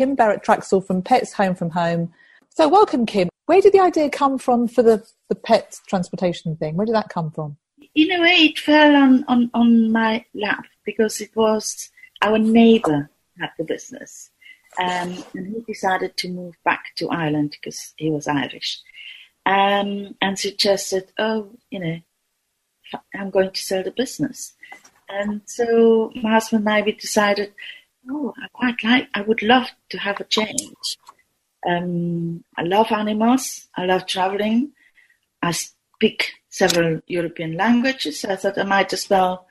Kim Barrett Traxall from Pets Home from Home. So, welcome, Kim. Where did the idea come from for the, the pet transportation thing? Where did that come from? In a way, it fell on, on, on my lap because it was our neighbour had the business. Um, and he decided to move back to Ireland because he was Irish. Um, and suggested, oh, you know, I'm going to sell the business. And so my husband and I, we decided, oh, I quite like, I would love to have a change. Um, I love animals. I love traveling. I speak several European languages. So I thought I might as well,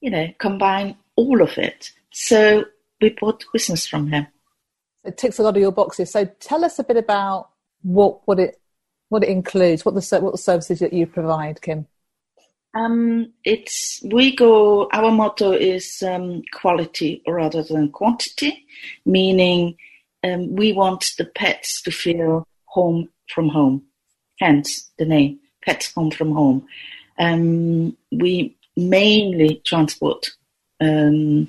you know, combine all of it. So we bought business from him. It ticks a lot of your boxes. So tell us a bit about what what it what it includes, what the what the services that you provide, Kim. Um, it's we go. Our motto is um, quality rather than quantity, meaning um, we want the pets to feel home from home. Hence the name, Pets Home from Home. Um, we mainly transport um,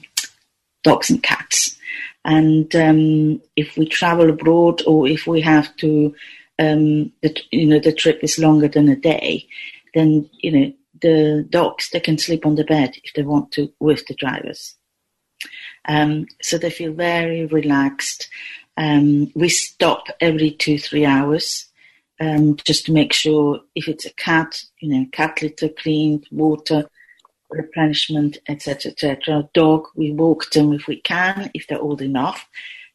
dogs and cats, and um, if we travel abroad or if we have to, the, you know, the trip is longer than a day, then you know the dogs they can sleep on the bed if they want to with the drivers. Um, so they feel very relaxed. Um, we stop every two three hours um, just to make sure if it's a cat, you know, cat litter cleaned, water replenishment, etc., etc. Dog, we walk them if we can, if they're old enough,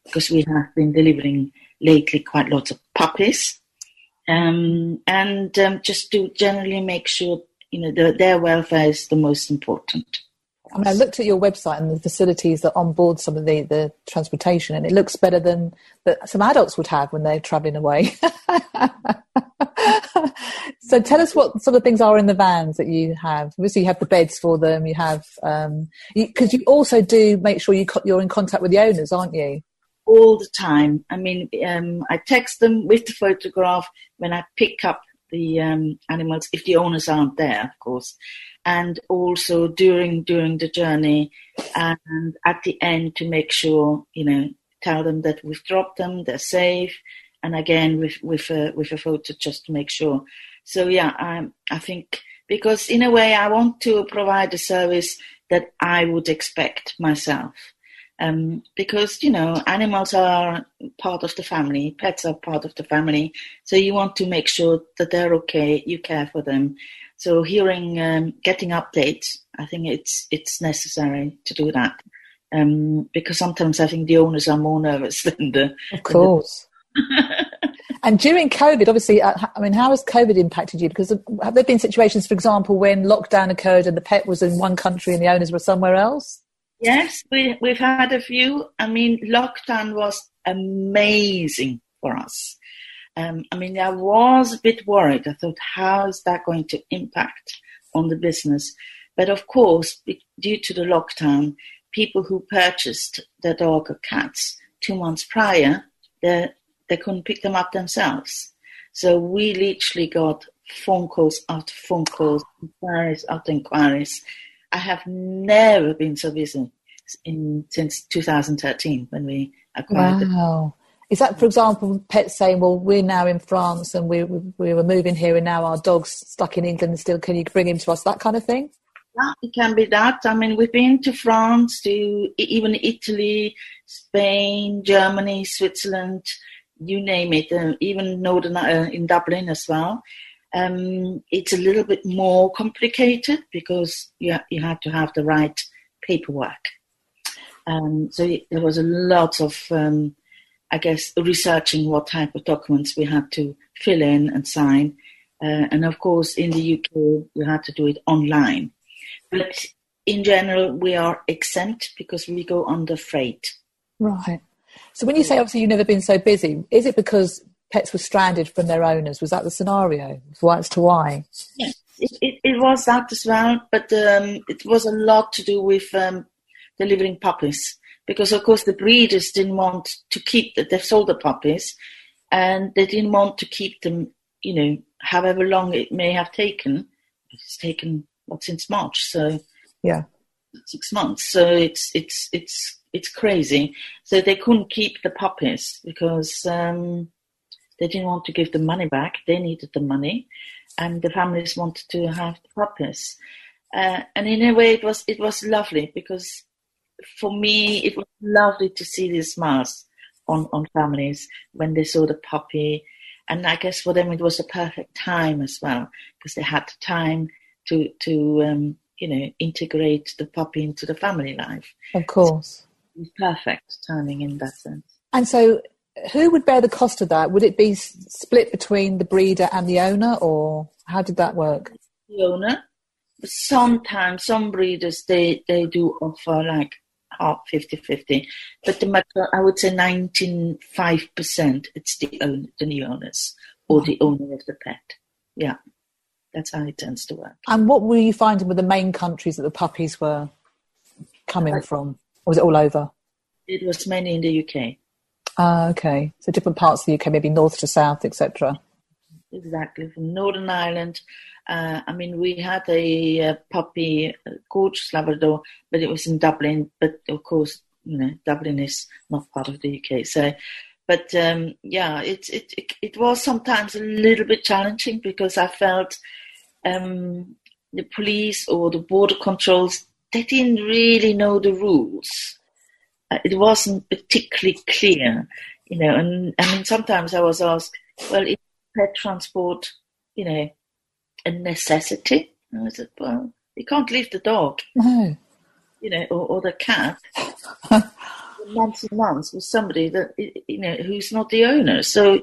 because we have been delivering lately quite lots of puppies. Um, and um, just to generally make sure you know, the, their welfare is the most important. I mean, I looked at your website and the facilities that onboard some of the, the transportation, and it looks better than that some adults would have when they're travelling away. so, tell us what sort of things are in the vans that you have. Obviously, you have the beds for them. You have because um, you, you, also do make sure you co- you're in contact with the owners, aren't you? All the time. I mean, um, I text them with the photograph when I pick up the um, animals if the owners aren't there, of course, and also during during the journey and at the end to make sure you know tell them that we've dropped them, they're safe, and again with with a with a photo just to make sure. So yeah, I I think because in a way I want to provide a service that I would expect myself. Um, because you know animals are part of the family, pets are part of the family, so you want to make sure that they're okay, you care for them. So hearing, um, getting updates, I think it's it's necessary to do that um, because sometimes I think the owners are more nervous than the. Of course. The... and during COVID, obviously, uh, I mean, how has COVID impacted you? Because have there been situations, for example, when lockdown occurred and the pet was in one country and the owners were somewhere else? Yes, we, we've had a few. I mean, lockdown was amazing for us. Um, I mean, I was a bit worried. I thought, how is that going to impact on the business? But of course, due to the lockdown, people who purchased their dog or cats two months prior, they, they couldn't pick them up themselves. So we literally got phone calls after phone calls, inquiries after inquiries, I have never been so busy in since 2013 when we acquired wow. Is that, for example, pets saying, "Well, we're now in France and we we were moving here, and now our dog's stuck in England. Still, can you bring him to us?" That kind of thing. Yeah, it can be that. I mean, we've been to France, to even Italy, Spain, Germany, Switzerland, you name it. Uh, even Northern uh, in Dublin as well. Um, it's a little bit more complicated because you, you had to have the right paperwork. Um, so there was a lot of, um, I guess, researching what type of documents we had to fill in and sign. Uh, and of course, in the UK, we had to do it online. But in general, we are exempt because we go under freight. Right. So when you say obviously you've never been so busy, is it because pets were stranded from their owners. Was that the scenario? As to why? Yes, it, it, it, was that as well, but um, it was a lot to do with um, delivering puppies because, of course, the breeders didn't want to keep the, they sold the puppies, and they didn't want to keep them. You know, however long it may have taken. It's taken what since March, so yeah, six months. So it's it's it's it's crazy. So they couldn't keep the puppies because um, they didn't want to give the money back. They needed the money, and the families wanted to have the puppies. Uh, and in a way, it was it was lovely because for me, it was lovely to see these smiles on on families when they saw the puppy. And I guess for them, it was a perfect time as well because they had the time to to um, you know integrate the puppy into the family life. Of course, so perfect timing in that sense. And so, who would bear the cost of that? Would it be split between the breeder and the owner, or how did that work? The owner. Sometimes some breeders they they do offer like half 50-50, but the I would say 95% it's the owner, the new owners or the owner of the pet. Yeah. That's how it tends to work. And what were you finding with the main countries that the puppies were coming uh, from? Or was it all over? It was mainly in the UK. Ah, okay. So different parts of the UK, maybe north to south, etc. Exactly, from Northern Ireland. Uh, I mean, we had a, a puppy, gorgeous Labrador, but it was in Dublin. But of course, you know, Dublin is not part of the UK. So but um, yeah, it, it, it it was sometimes a little bit challenging because I felt um, the police or the border controls they didn't really know the rules. Uh, it wasn't particularly clear, you know. And I mean, sometimes I was asked, "Well, is pet transport, you know, a necessity?" And I said, "Well, you can't leave the dog, no. you know, or, or the cat." months and months with somebody that you know who's not the owner. So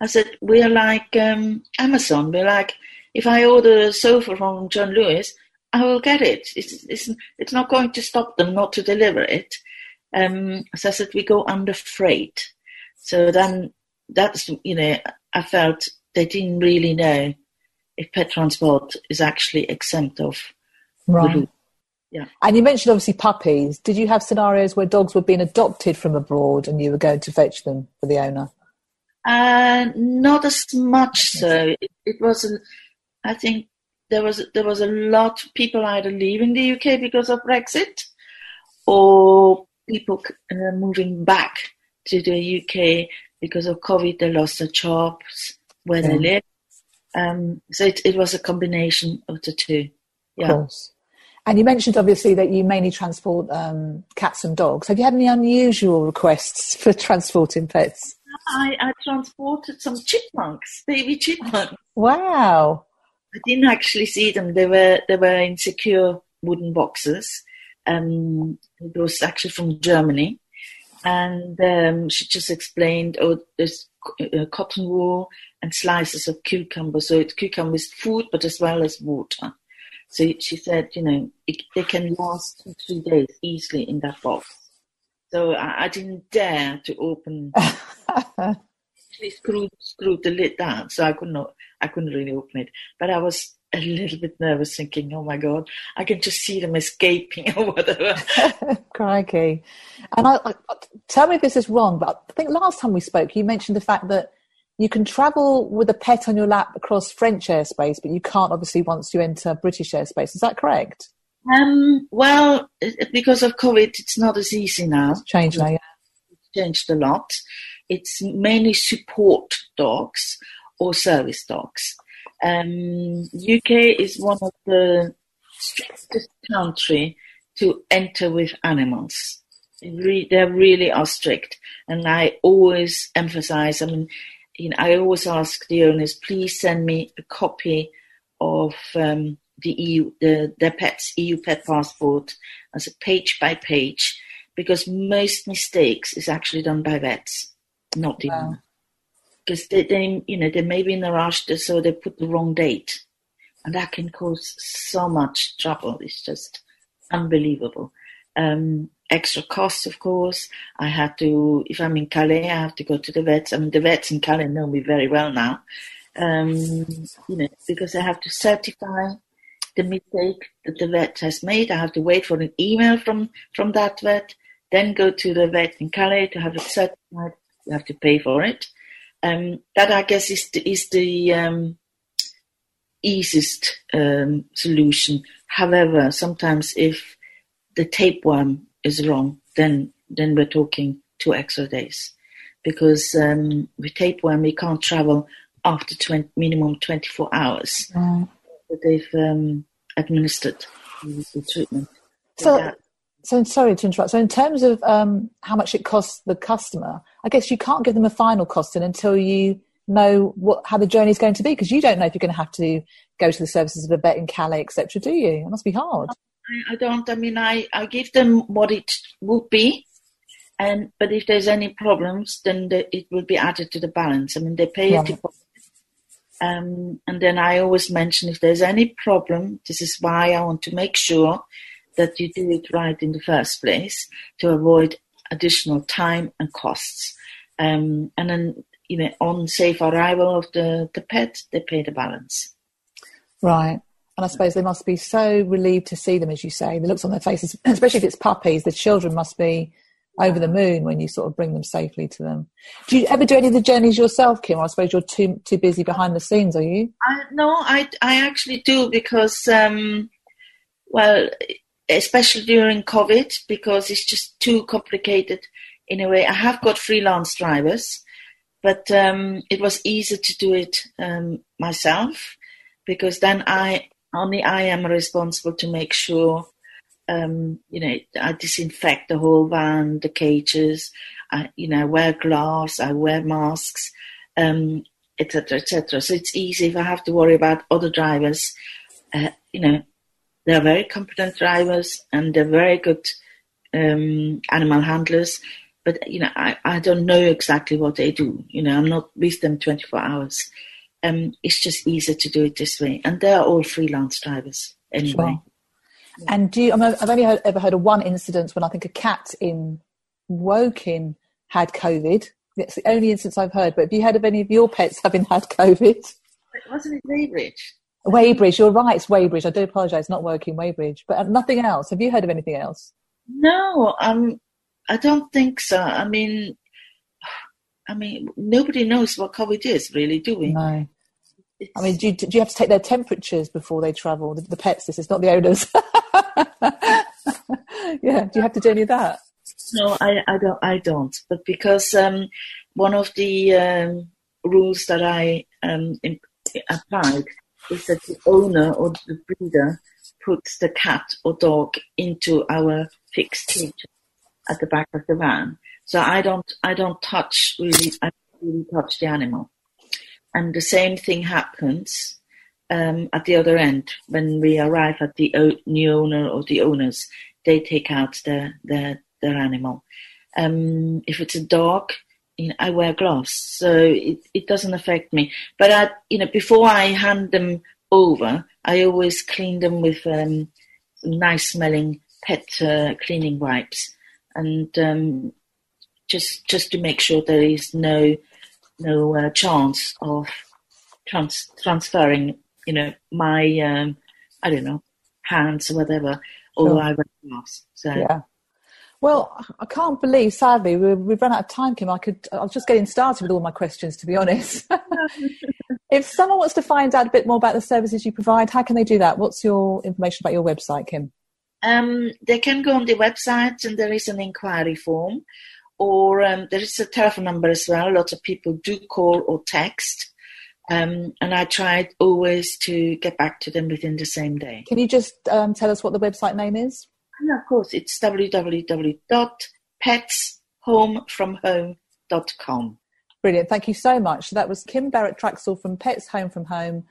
I said we're like um, Amazon. We're like if I order a sofa from John Lewis, I will get it. It's it's it's not going to stop them not to deliver it. Um, so I said we go under freight. So then that's you know I felt they didn't really know if pet transport is actually exempt of right. Yeah. And you mentioned obviously puppies. Did you have scenarios where dogs were being adopted from abroad and you were going to fetch them for the owner? Uh, not as much so. It, it was, I think there was there was a lot of people either leaving the UK because of Brexit, or people uh, moving back to the UK because of COVID. They lost their jobs where yeah. they live. Um, so it, it was a combination of the two. Yeah. Of course. And you mentioned obviously that you mainly transport um, cats and dogs. Have you had any unusual requests for transporting pets? I, I transported some chipmunks, baby chipmunks. Wow! I didn't actually see them. They were they were in secure wooden boxes. Um, it was actually from Germany, and um, she just explained, "Oh, there's uh, cotton wool and slices of cucumber. So it's cucumber is food, but as well as water." So she said, you know, it, they can last two, three days easily in that box. So I, I didn't dare to open. she screwed screwed the lid down, so I could not. I couldn't really open it. But I was a little bit nervous, thinking, "Oh my god, I can just see them escaping or whatever." Crikey! And I, I, tell me if this is wrong, but I think last time we spoke, you mentioned the fact that you can travel with a pet on your lap across French airspace, but you can't obviously once you enter British airspace. Is that correct? Um, well, because of COVID, it's not as easy now. It's changed now, yeah. It's changed a lot. It's mainly support dogs or service dogs. Um, UK is one of the strictest country to enter with animals. They really are strict, and I always emphasize. I mean, you know, I always ask the owners, please send me a copy of um, the EU, the, their pet's EU pet passport as a page by page, because most mistakes is actually done by vets, not the wow. Because they, they, you know, they may be in a rush, so they put the wrong date, and that can cause so much trouble. It's just unbelievable. Um, extra costs, of course. I had to, if I'm in Calais, I have to go to the vets. I mean, the vets in Calais know me very well now, um, you know, because I have to certify the mistake that the vet has made. I have to wait for an email from, from that vet, then go to the vet in Calais to have it certified. You have to pay for it. Um, that, I guess, is the, is the um, easiest um, solution. However, sometimes if the tapeworm is wrong, then then we're talking two extra days because um, with tapeworm we can't travel after 20, minimum 24 hours. Right. They've um, administered the, treatment. So, Yeah. so sorry to interrupt. So, in terms of um, how much it costs the customer, I guess you can't give them a final costing until you know what how the journey is going to be because you don't know if you're going to have to go to the services of a vet in Calais, etc. Do you? It must be hard. I, don't. I mean, I, I give them what it would be, and but if there's any problems, then the, it will be added to the balance. I mean, they pay a deposit, um, and then I always mention if there's any problem, this is why I want to make sure that you do it right in the first place to avoid additional time and costs. Um, and then, you know, on safe arrival of the, the pet, they pay the balance. Right. And I suppose they must be so relieved to see them, as you say. The looks on their faces, especially if it's puppies, the children must be over the moon when you sort of bring them safely to them. Do you ever do any of the journeys yourself, Kim? I suppose you're too too busy behind the scenes, are you? I, no, I, I actually do because, um, well, especially during COVID, because it's just too complicated in a way. I have got freelance drivers, but um, it was easier to do it um, myself because then I only I am responsible to make sure um, you know, I disinfect the whole van, the cages. I, you know, I wear gloves, I wear masks, um, etc., etc. So it's easy if I have to worry about other drivers. Uh, you know, they're very competent drivers and they're very good um, animal handlers. But you know, I, I don't know exactly what they do. You know, I'm not with them 24 hours. Um, it's just easier to do it this way, and they're all freelance drivers anyway. Sure. And do you, I mean, I've only heard, ever heard of one incident when I think a cat in Woking had COVID. It's the only instance I've heard. But have you heard of any of your pets having had COVID? Wasn't it Weybridge? Weybridge, you're right, it's Weybridge. I do apologise, not Woking Weybridge. But uh, nothing else. Have you heard of anything else? No, um, I don't think so. I mean, I mean, nobody knows what COVID is, really, do we? No. It's- I mean, do you, do you have to take their temperatures before they travel? The, the pets, this is not the owners. yeah, do you have to do any of that? No, I, I don't. I don't. But because um, one of the um, rules that I um, applied is that the owner or the breeder puts the cat or dog into our fixed cage at the back of the van. So I don't. I don't touch really. I don't really touch the animal. And the same thing happens um, at the other end when we arrive at the o- new owner or the owners. They take out their their their animal. Um, if it's a dog, you know, I wear gloves, so it, it doesn't affect me. But I, you know, before I hand them over, I always clean them with um, nice smelling pet uh, cleaning wipes, and um, just just to make sure there is no no uh, chance of trans- transferring, you know, my um, I don't know hands or whatever, or Sure. I wear gloves. So. Yeah. Well, I can't believe, sadly, we- we've run out of time, Kim. I could, I was just getting started with all my questions, to be honest. if someone wants to find out a bit more about the services you provide, how can they do that? What's your information about your website, Kim? Um, they can go on the website and there is an inquiry form, or um, there is a telephone number as well. Lots of people do call or text, um, and I try always to get back to them within the same day. Can you just um, tell us what the website name is? And of course, it's www.petshomefromhome.com. Brilliant. Thank you so much. That was Kim Barrett Traxel from Pets Home from Home.